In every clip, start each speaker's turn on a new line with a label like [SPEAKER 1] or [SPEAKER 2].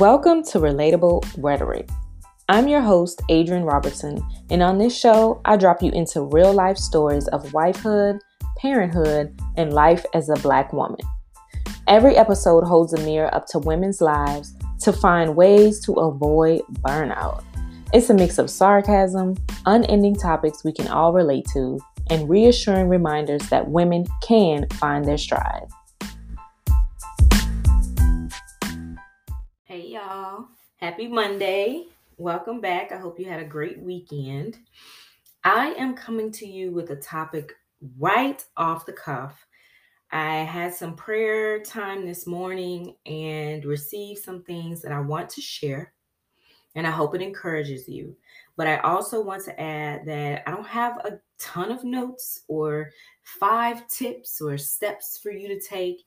[SPEAKER 1] Welcome to Relatable Rhetoric. I'm your host, Adrianne Robertson, and on this show, I drop you into real life stories of wifehood, parenthood, and life as a Black woman. Every episode holds a mirror up to women's lives to find ways to avoid burnout. It's a mix of sarcasm, unending topics we can all relate to, and reassuring reminders that women can find their stride. Y'all. Happy Monday. Welcome back. I hope you had a great weekend. I am coming to you with a topic right off the cuff. I had some prayer time this morning and received some things that I want to share, and I hope it encourages you. But I also want to add that I don't have a ton of notes or five tips or steps for you to take.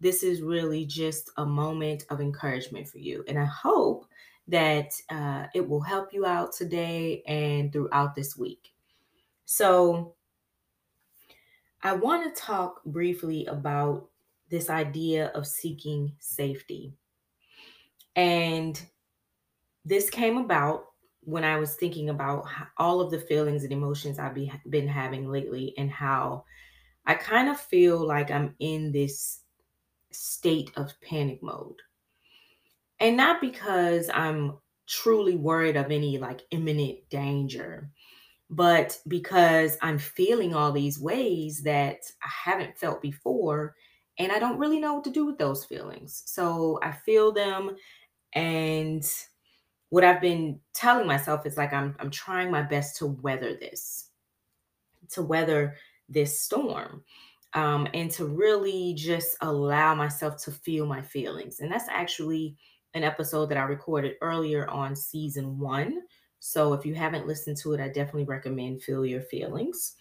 [SPEAKER 1] This is really just a moment of encouragement for you. And I hope that uh, it will help you out today and throughout this week. So, I want to talk briefly about this idea of seeking safety. And this came about when I was thinking about all of the feelings and emotions I've be, been having lately and how I kind of feel like I'm in this state of panic mode. And not because I'm truly worried of any like imminent danger, but because I'm feeling all these ways that I haven't felt before. And I don't really know what to do with those feelings. So I feel them. And what I've been telling myself is like, I'm, I'm trying my best to weather this, to weather this storm. Um, and to really just allow myself to feel my feelings. And that's actually an episode that I recorded earlier on season one. So if you haven't listened to it, I definitely recommend Feel Your Feelings.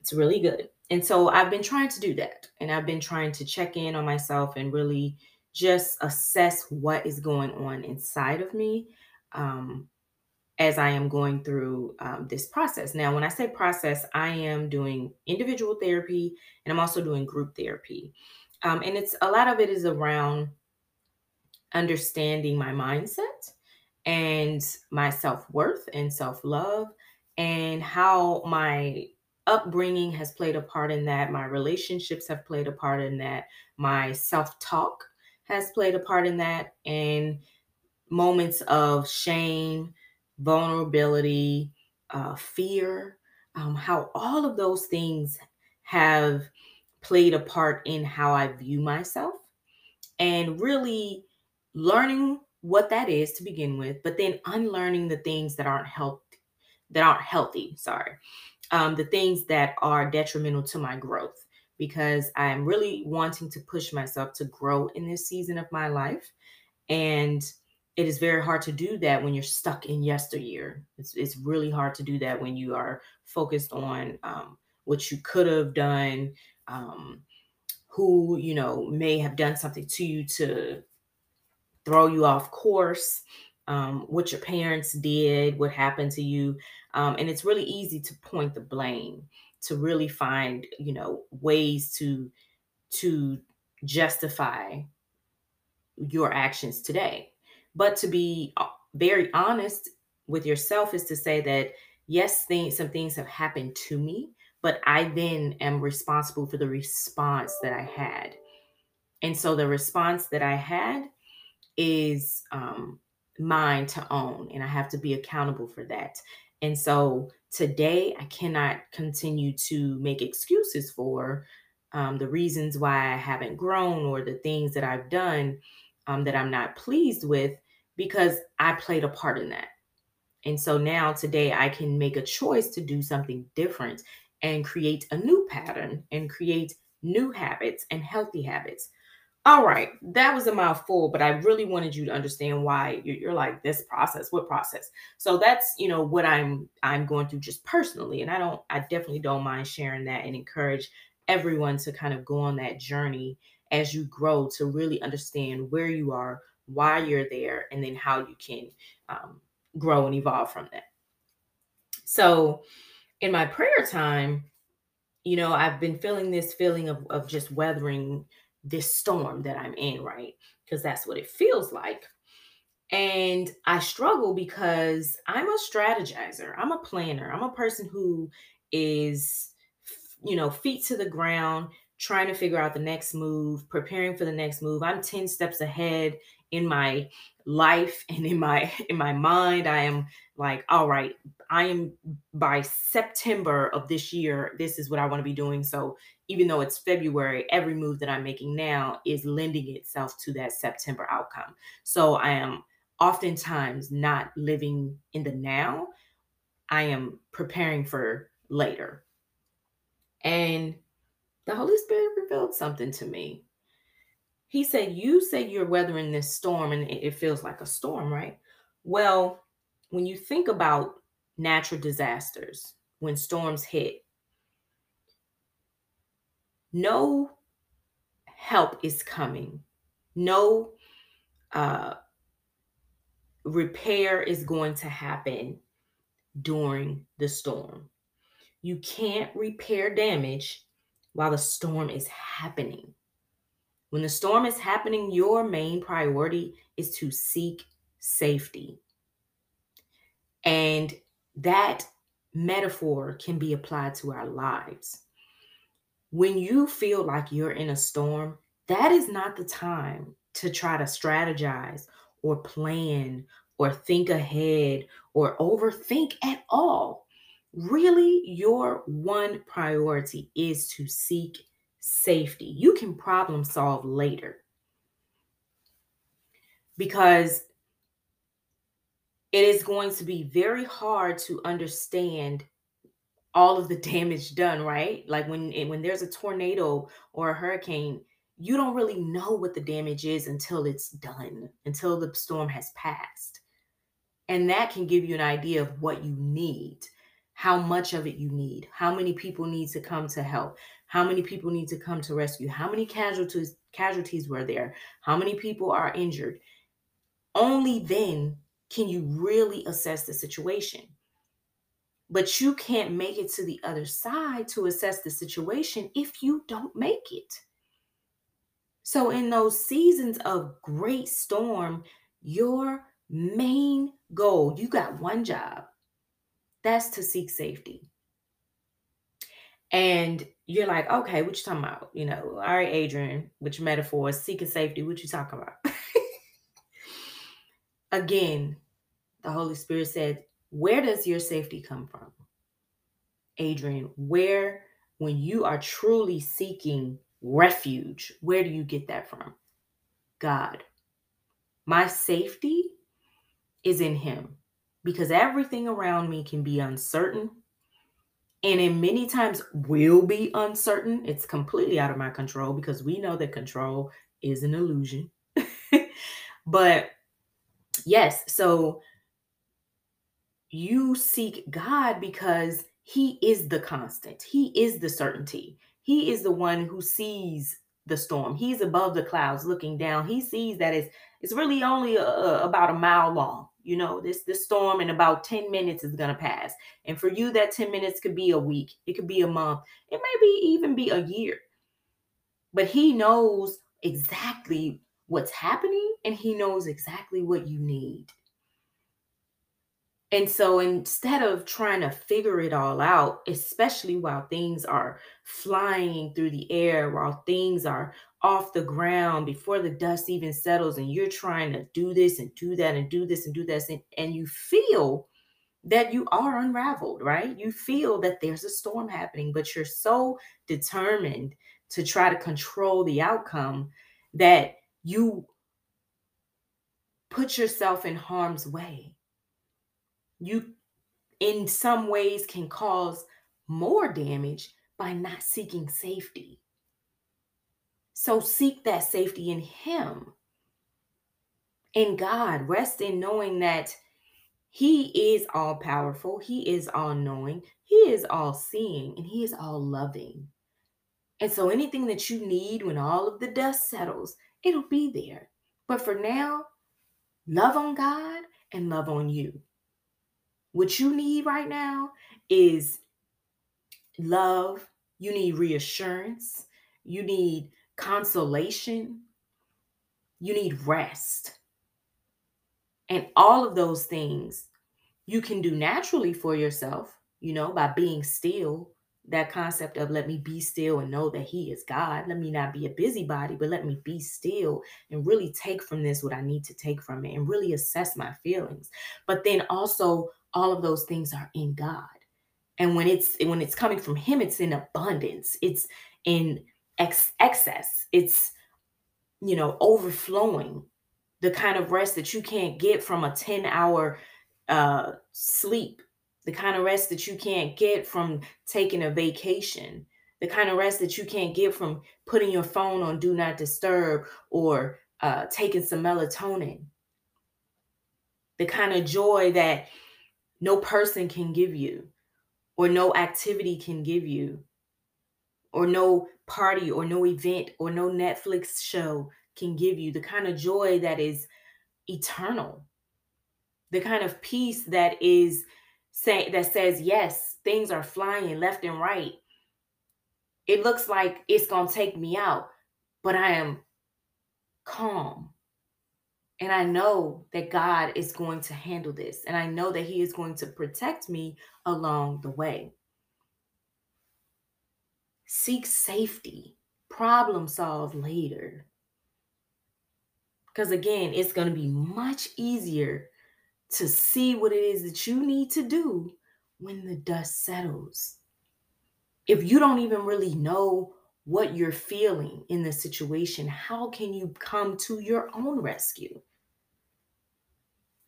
[SPEAKER 1] It's really good. And so I've been trying to do that. And I've been trying to check in on myself and really just assess what is going on inside of me um, as I am going through um, this process. Now, when I say process, I am doing individual therapy and I'm also doing group therapy. Um, and it's a lot of it is around understanding my mindset and my self worth and self love, and how my upbringing has played a part in that, my relationships have played a part in that, my self talk has played a part in that, and moments of shame, vulnerability, uh, fear, um, how all of those things have played a part in how I view myself and really learning what that is to begin with, but then unlearning the things that aren't health that aren't healthy. Sorry, um, the things that are detrimental to my growth because I'm really wanting to push myself to grow in this season of my life, and it is very hard to do that when you're stuck in yesteryear. It's it's really hard to do that when you are focused on um, what you could have done. Um, who you know may have done something to you to throw you off course, um, what your parents did, what happened to you. Um, and it's really easy to point the blame, to really find, you know, ways to to justify your actions today. But to be uh, very honest with yourself is to say that yes, things some things have happened to me, but I then am responsible for the response that I had. And so the response that I had is um, mine to own, and I have to be accountable for that. And so today, I cannot continue to make excuses for um, the reasons why I haven't grown or the things that I've done um, that I'm not pleased with because I played a part in that. And so now today, I can make a choice to do something different and create a new pattern and create new habits and healthy habits all right, that was a mouthful, but I really wanted you to understand why you're, you're, like this process. What process? So that's you know what I'm I'm going through just personally, and I don't I definitely don't mind sharing that and encourage everyone to kind of go on that journey as you grow to really understand where you are, why you're there, and then how you can um, grow and evolve from that. So in my prayer time, you know, I've been feeling this feeling of of just weathering this storm that I'm in, right? Because that's what it feels like. And I struggle because I'm a strategizer, I'm a planner, I'm a person who is, you know, feet to the ground, trying to figure out the next move, preparing for the next move. I'm 10 steps ahead in my life and in my in my mind. I am like, all right, I am by September of this year, this is what I want to be doing. So even though it's February, every move that I'm making now is lending itself to that September outcome. So I am oftentimes not living in the now. I am preparing for later. And the Holy Spirit revealed something to me. He said, You say you're weathering this storm and it feels like a storm, right? Well, when you think about natural disasters, when storms hit, no help is coming. No uh, repair is going to happen during the storm. You can't repair damage while the storm is happening. When the storm is happening, your main priority is to seek safety. And that metaphor can be applied to our lives. When you feel like you're in a storm, that is not the time to try to strategize or plan or think ahead or overthink at all. Really, your one priority is to seek safety. You can problem solve later. Because it is going to be very hard to understand all of the damage done right? Like when when there's a tornado or a hurricane you don't really know what the damage is until it's done until the storm has passed. And that can give you an idea of what you need how much of it you need how many people need to come to help how many people need to come to rescue how many casualties casualties were there how many people are injured. Only then can you really assess the situation. But you can't make it to the other side to assess the situation if you don't make it. So in those seasons of great storm your main goal you got one job that's to seek safety and you're like, okay, what you talking about? You know, all right, Adrianne, which metaphor seeking safety, what you talking about? Again, the Holy Spirit said, where does your safety come from? Adrianne, where, when you are truly seeking refuge, where do you get that from? God. My safety is in Him because everything around me can be uncertain and in many times will be uncertain. It's completely out of my control because we know that control is an illusion. but yes, so you seek God because he is the constant. He is the certainty. He is the one who sees the storm. He's above the clouds looking down. He sees that it's it's really only a, about a mile long you know this this storm in about 10 minutes is going to pass. And for you that 10 minutes could be a week it could be a month it may be even be a year. But he knows exactly what's happening and he knows exactly what you need and so instead of trying to figure it all out, especially while things are flying through the air, while things are off the ground before the dust even settles, and you're trying to do this and do that and do this and do this, and, and you feel that you are unraveled, right? You feel that there's a storm happening, but you're so determined to try to control the outcome that you put yourself in harm's way you in some ways can cause more damage by not seeking safety. So seek that safety in Him. In God, rest in knowing that He is all powerful, He is all knowing, He is all seeing, and He is all loving. And so anything that you need when all of the dust settles, it'll be there. But for now, love on God and love on you. What you need right now is love. You need reassurance. You need consolation. You need rest. And all of those things you can do naturally for yourself, you know, by being still. That concept of let me be still and know that He is God. Let me not be a busybody, but let me be still and really take from this what I need to take from it and really assess my feelings. But then also, all of those things are in God. And when it's when it's coming from Him, it's in abundance. It's in ex- excess. It's you know overflowing the kind of rest that you can't get from a 10 hour uh, sleep, the kind of rest that you can't get from taking a vacation, the kind of rest that you can't get from putting your phone on do not disturb or uh, taking some melatonin, the kind of joy that no person can give you or no activity can give you or no party or no event or no Netflix show can give you, the kind of joy that is eternal, the kind of peace that is say that says yes, things are flying left and right. It looks like it's to take me out, but I am calm. And I know that God is going to handle this. And I know that He is going to protect me along the way. Seek safety, problem solve later. Because again, it's going to be much easier to see what it is that you need to do when the dust settles. If you don't even really know what you're feeling in the situation, how can you come to your own rescue?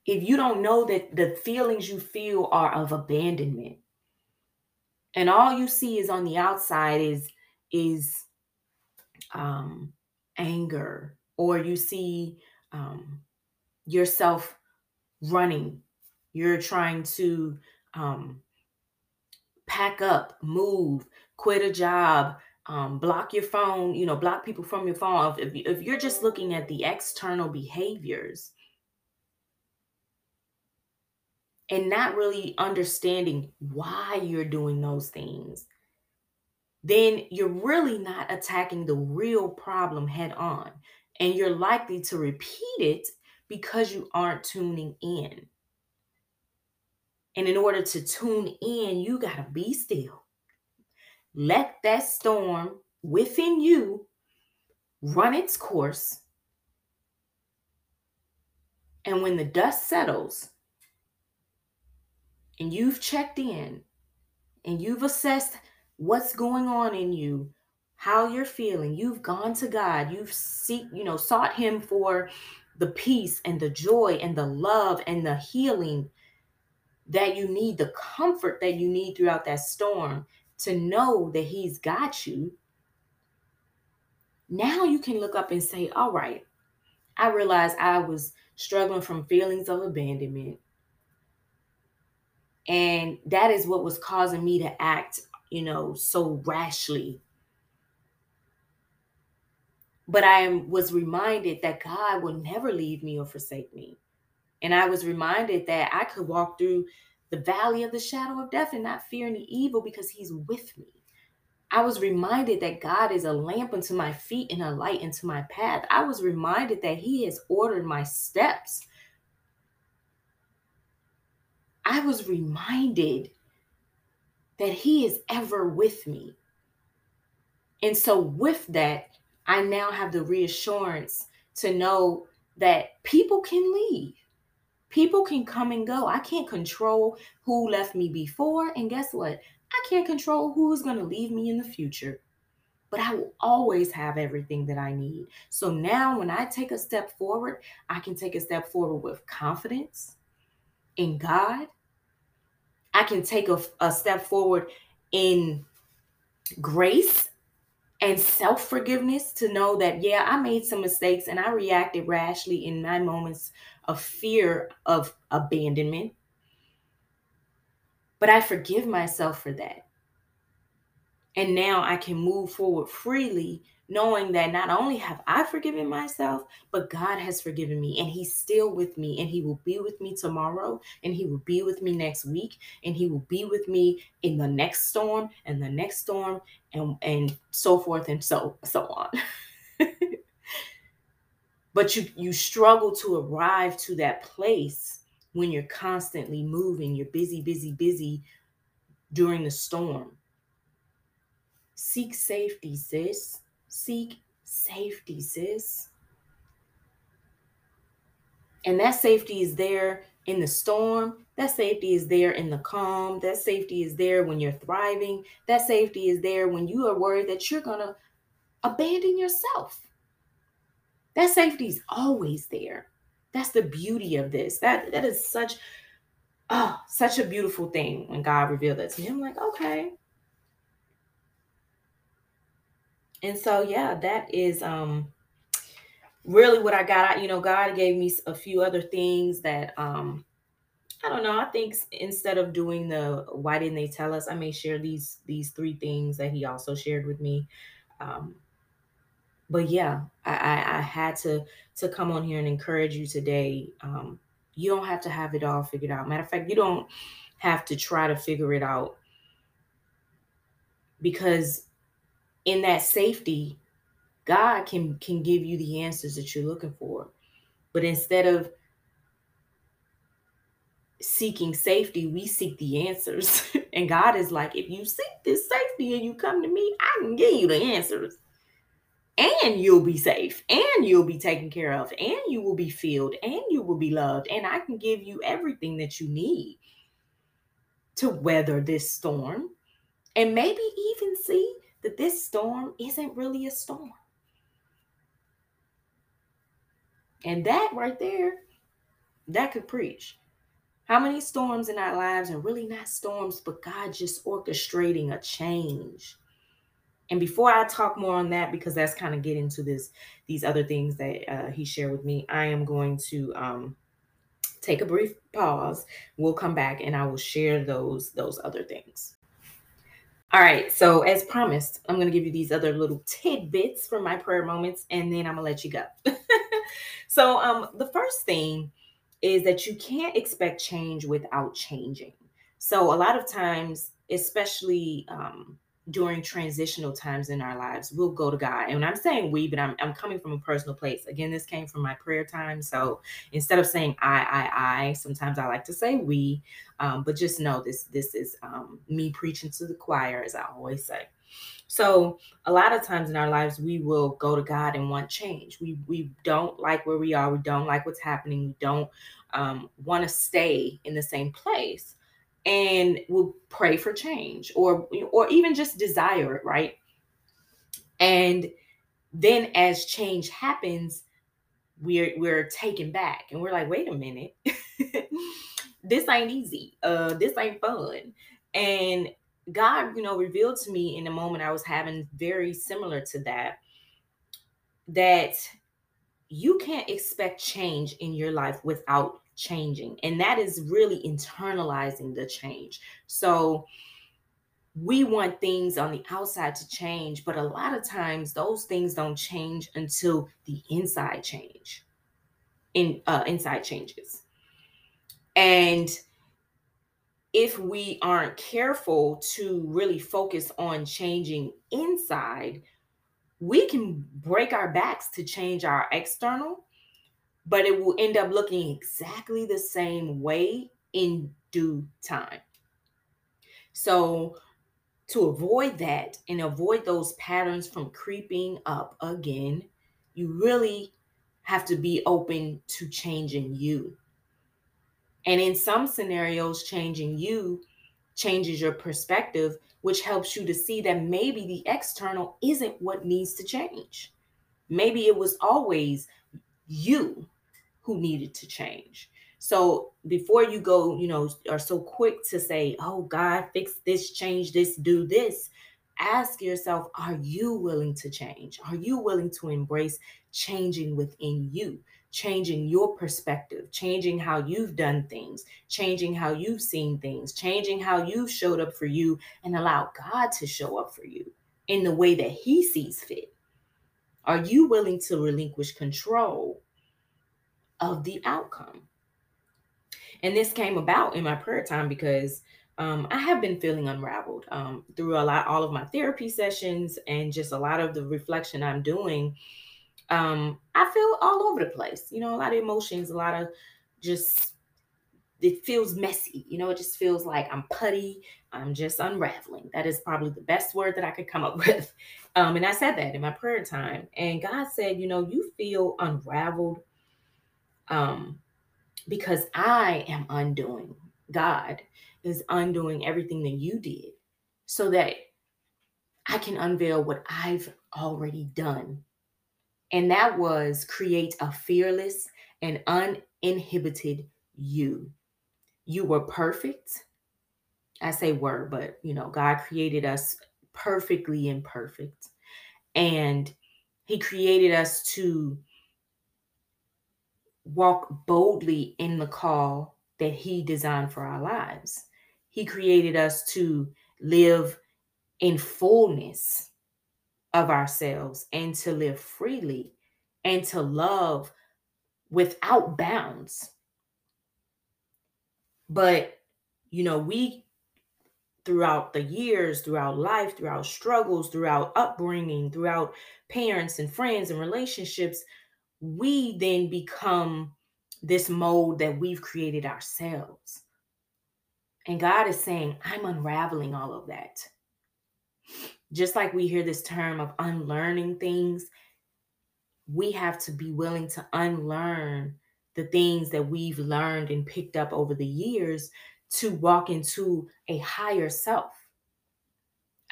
[SPEAKER 1] If you don't know that the feelings you feel are of abandonment, and all you see is on the outside is is um, anger or you see um, yourself running, you're trying to um, pack up, move, quit a job, um, block your phone, you know, block people from your phone. If, if you're just looking at the external behaviors and not really understanding why you're doing those things, then you're really not attacking the real problem head on and you're likely to repeat it because you aren't tuning in. And in order to tune in, you got to be still. Let that storm within you run its course. And when the dust settles and you've checked in and you've assessed what's going on in you, how you're feeling. You've gone to God. You've seek, you know, sought him for the peace and the joy and the love and the healing that you need, the comfort that you need throughout that storm to know that he's got you. Now you can look up and say, all right, I realized I was struggling from feelings of abandonment. And that is what was causing me to act, you know, so rashly but I was reminded that God will never leave me or forsake me. And I was reminded that I could walk through the valley of the shadow of death and not fear any evil because He's with me. I was reminded that God is a lamp unto my feet and a light unto my path. I was reminded that He has ordered my steps. I was reminded that He is ever with me. And so, with that, I now have the reassurance to know that people can leave. People can come and go. I can't control who left me before. And guess what? I can't control who is going to leave me in the future. But I will always have everything that I need. So now, when I take a step forward, I can take a step forward with confidence in God. I can take a, a step forward in grace and self forgiveness to know that, yeah, I made some mistakes and I reacted rashly in my moments of fear of abandonment. But I forgive myself for that. And now I can move forward freely knowing that not only have I forgiven myself, but God has forgiven me and He's still with me and He will be with me tomorrow and He will be with me next week and He will be with me in the next storm and the next storm and, and so forth and so so on. but you you struggle to arrive to that place when you're constantly moving you're busy busy busy during the storm seek safety sis seek safety sis and that safety is there in the storm that safety is there in the calm that safety is there when you're thriving that safety is there when you are worried that you're going to abandon yourself that safety is always there. That's the beauty of this. That that is such oh, such a beautiful thing when God revealed it to me. I'm like, okay. And so yeah, that is um really what I got. You know, God gave me a few other things that um I don't know. I think instead of doing the why didn't they tell us, I may share these these three things that he also shared with me. Um, but yeah, I, I, I had to to come on here and encourage you today. Um, you don't have to have it all figured out. Matter of fact, you don't have to try to figure it out because in that safety, God can can give you the answers that you're looking for. But instead of seeking safety, we seek the answers. and God is like, if you seek this safety and you come to me, I can give you the answers and you'll be safe and you'll be taken care of and you will be filled and you will be loved and i can give you everything that you need to weather this storm and maybe even see that this storm isn't really a storm and that right there that could preach how many storms in our lives are really not storms but god just orchestrating a change and before I talk more on that, because that's kind of getting to this these other things that uh, he shared with me, I am going to um, take a brief pause. We'll come back and I will share those those other things. All right, so as promised, I'm going to give you these other little tidbits from my prayer moments, and then I'm gonna let you go. so, um, the first thing is that you can't expect change without changing. So, a lot of times, especially um, during transitional times in our lives, we'll go to God. And I'm saying we, but I'm, I'm coming from a personal place. Again, this came from my prayer time. So instead of saying I, I, I, sometimes I like to say we. Um, but just know this, this is um, me preaching to the choir, as I always say. So a lot of times in our lives, we will go to God and want change. We we don't like where we are. We don't like what's happening. We don't um, want to stay in the same place and will pray for change or or even just desire it right? And then as change happens we're we're taken back and we're like wait a minute. This ain't easy. Uh this ain't fun. And god you know revealed to me in the moment i was having very similar to that that you can't expect change in your life without changing. And that is really internalizing the change. So we want things on the outside to change, but a lot of times those things don't change until the inside change. In uh, inside changes. And if we aren't careful to really focus on changing inside, we can break our backs to change our external but it will end up looking exactly the same way in due time. So, to avoid that and avoid those patterns from creeping up again, you really have to be open to changing you. And in some scenarios, changing you changes your perspective, which helps you to see that maybe the external isn't what needs to change. Maybe it was always you who needed to change. So before you go, you know, are so quick to say, oh, God, fix this, change this, do this, ask yourself, are you willing to change? Are you willing to embrace changing within you? Changing your perspective, changing how you've done things, changing how you've seen things, changing how you've showed up for you, and allow God to show up for you in the way that He sees fit. Are you willing to relinquish control of the outcome. And this came about in my prayer time because um, I have been feeling unraveled um, through a lot, all of my therapy sessions, and just a lot of the reflection I'm doing. Um, I feel all over the place, you know, a lot of emotions, a lot of just it feels messy. You know, it just feels like I'm putty. I'm just unraveling. That is probably the best word that I could come up with. Um, and I said that in my prayer time. And God said, you know, you feel unraveled um, because I am undoing. God is undoing everything that you did so that I can unveil what I've already done. And that was create a fearless and uninhibited you. You were perfect. I say were, but you know, God created us perfectly imperfect. And He created us to walk boldly in the call that He designed for our lives. He created us to live in fullness of ourselves and to live freely and to love without bounds. But, you know, we, throughout the years, throughout life, throughout struggles, throughout upbringing, throughout parents and friends and relationships, we then become this mold that we've created ourselves. And God is saying, I'm unraveling all of that. Just like we hear this term of unlearning things, we have to be willing to unlearn the things that we've learned and picked up over the years to walk into a higher self,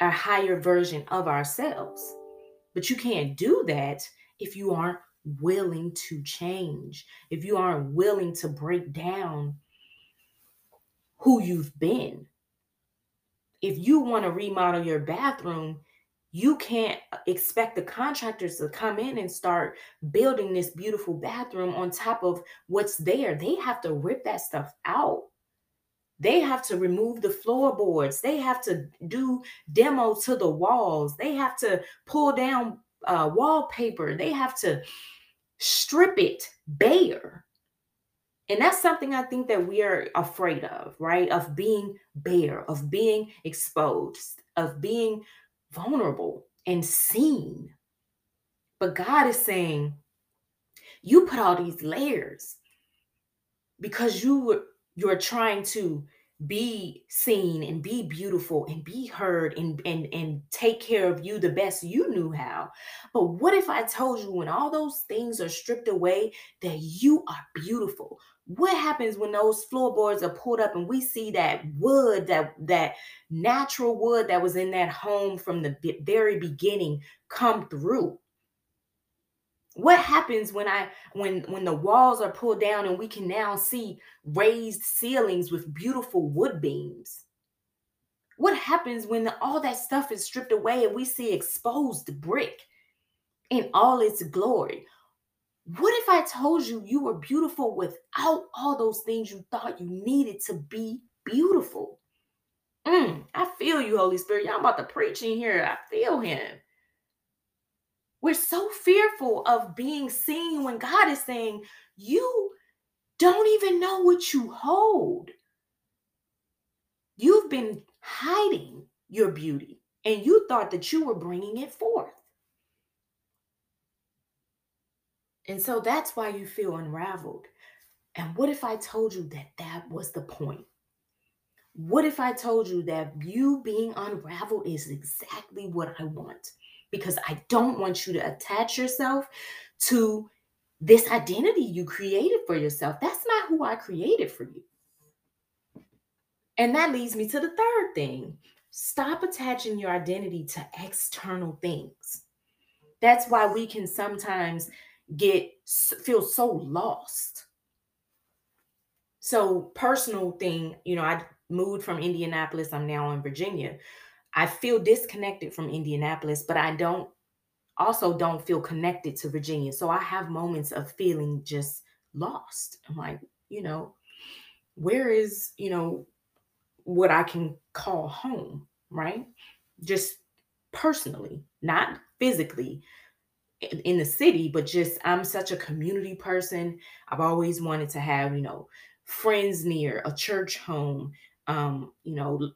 [SPEAKER 1] a higher version of ourselves. But you can't do that if you aren't willing to change, if you aren't willing to break down who you've been. If you want to remodel your bathroom, you can't expect the contractors to come in and start building this beautiful bathroom on top of what's there. They have to rip that stuff out. They have to remove the floorboards. They have to do demo to the walls. They have to pull down uh, wallpaper. They have to strip it bare. And that's something I think that we are afraid of, right? Of being bare, of being exposed, of being vulnerable and seen. But God is saying, you put all these layers because you were you're trying to be seen and be beautiful and be heard and, and and take care of you the best you knew how. But what if i told you when all those things are stripped away that you are beautiful? What happens when those floorboards are pulled up and we see that wood that that natural wood that was in that home from the very beginning come through what happens when i when when the walls are pulled down and we can now see raised ceilings with beautiful wood beams? What happens when the, all that stuff is stripped away and we see exposed brick in all its glory? What if i told you you were beautiful without all those things you thought you needed to be beautiful? Mm, i feel you holy spirit. Y'all about to preach in here. I feel him we're so fearful of being seen when God is saying, You don't even know what you hold. You've been hiding your beauty and you thought that you were bringing it forth. And so that's why you feel unraveled. And what if I told you that that was the point? What if I told you that you being unraveled is exactly what I want? Because I don't want you to attach yourself to this identity you created for yourself. That's not who I created for you. And that leads me to the third thing stop attaching your identity to external things. That's why we can sometimes get feel so lost. So, personal thing, you know, I moved from Indianapolis, I'm now in Virginia. I feel disconnected from Indianapolis, but I don't also don't feel connected to Virginia. So I have moments of feeling just lost. I'm like, you know, where is, you know, what I can call home, right? Just personally, not physically in the city, but just I'm such a community person. I've always wanted to have, you know, friends near, a church home, um, you know,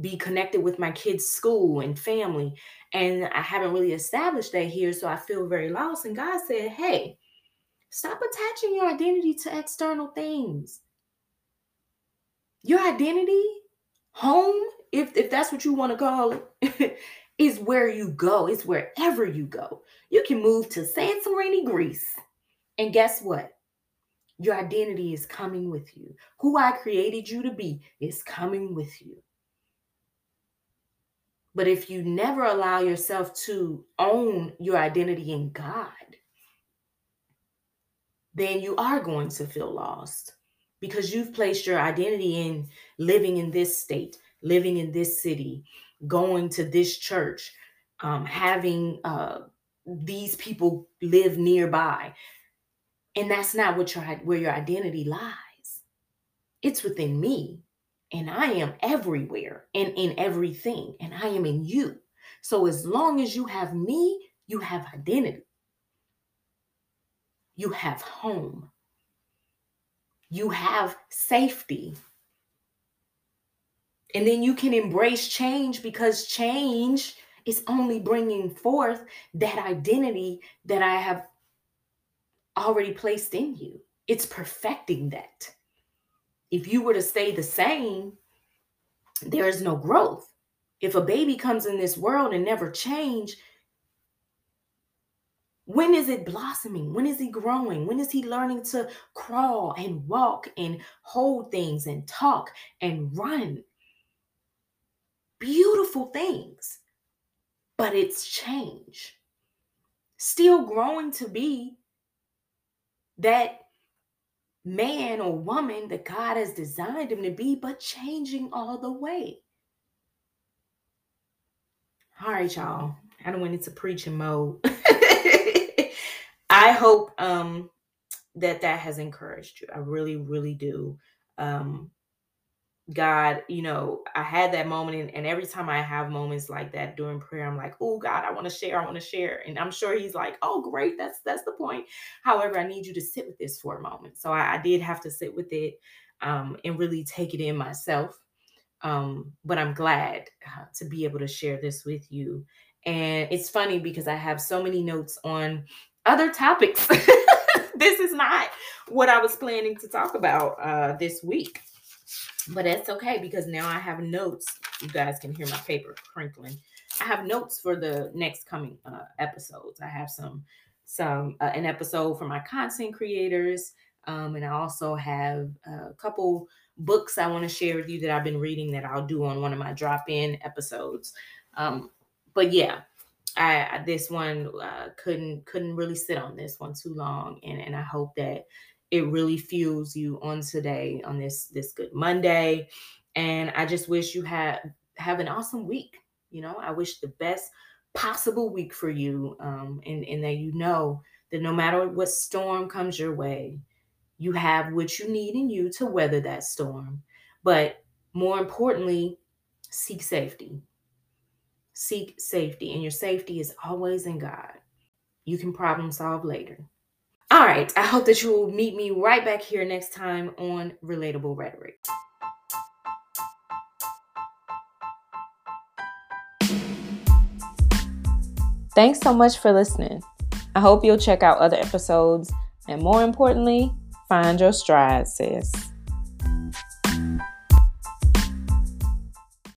[SPEAKER 1] be connected with my kids' school and family. And I haven't really established that here. So I feel very lost. And God said, hey, stop attaching your identity to external things. Your identity, home, if, if that's what you want to call it, is where you go. It's wherever you go. You can move to Santorini, Greece. And guess what? Your identity is coming with you. Who I created you to be is coming with you. But if you never allow yourself to own your identity in God, then you are going to feel lost because you've placed your identity in living in this state, living in this city, going to this church, um, having uh, these people live nearby. And that's not what your where your identity lies. It's within me. And I am everywhere and in everything. And I am in you. So as long as you have me, you have identity. You have home. You have safety. And then you can embrace change because change is only bringing forth that identity that I have already placed in you. It's perfecting that. If you were to stay the same, there is no growth. If a baby comes in this world and never change, when is it blossoming? When is he growing? When is he learning to crawl and walk and hold things and talk and run? Beautiful things. But it's change. Still growing to be that man or woman that God has designed him to be, but changing all the way. All right, y'all. I don't want went into preaching mode. I hope um, that that has encouraged you. I really, really do. Um, God, you know, I had that moment, and, and, every time I have moments like that during prayer, I'm like, "Oh God, I want to share. I want to share." And I'm sure He's like, "Oh, great, that's that's the point." However, I need you to sit with this for a moment. So I, I did have to sit with it um, and really take it in myself. Um, but I'm glad uh, to be able to share this with you. And it's funny because I have so many notes on other topics. this is not what I was planning to talk about uh, this week. But that's okay because now I have notes. You guys can hear my paper crinkling. I have notes for the next coming uh, episodes. I have some some uh, an episode for my content creators, um, and I also have a couple books I want to share with you that I've been reading that I'll do on one of my drop in episodes. Um, but yeah, I this one uh, couldn't couldn't really sit on this one too long, and and I hope that it really fuels you on today on this this good Monday. And I just wish you had have an awesome week. You know, I wish the best possible week for you, um, and and that you know that no matter what storm comes your way, you have what you need in you to weather that storm. But more importantly, seek safety. Seek safety, and your safety is always in God. You can problem solve later. All right. I hope that you will meet me right back here next time on Relatable Rhetoric. Thanks so much for listening. I hope you'll check out other episodes and more importantly, find your stride, sis.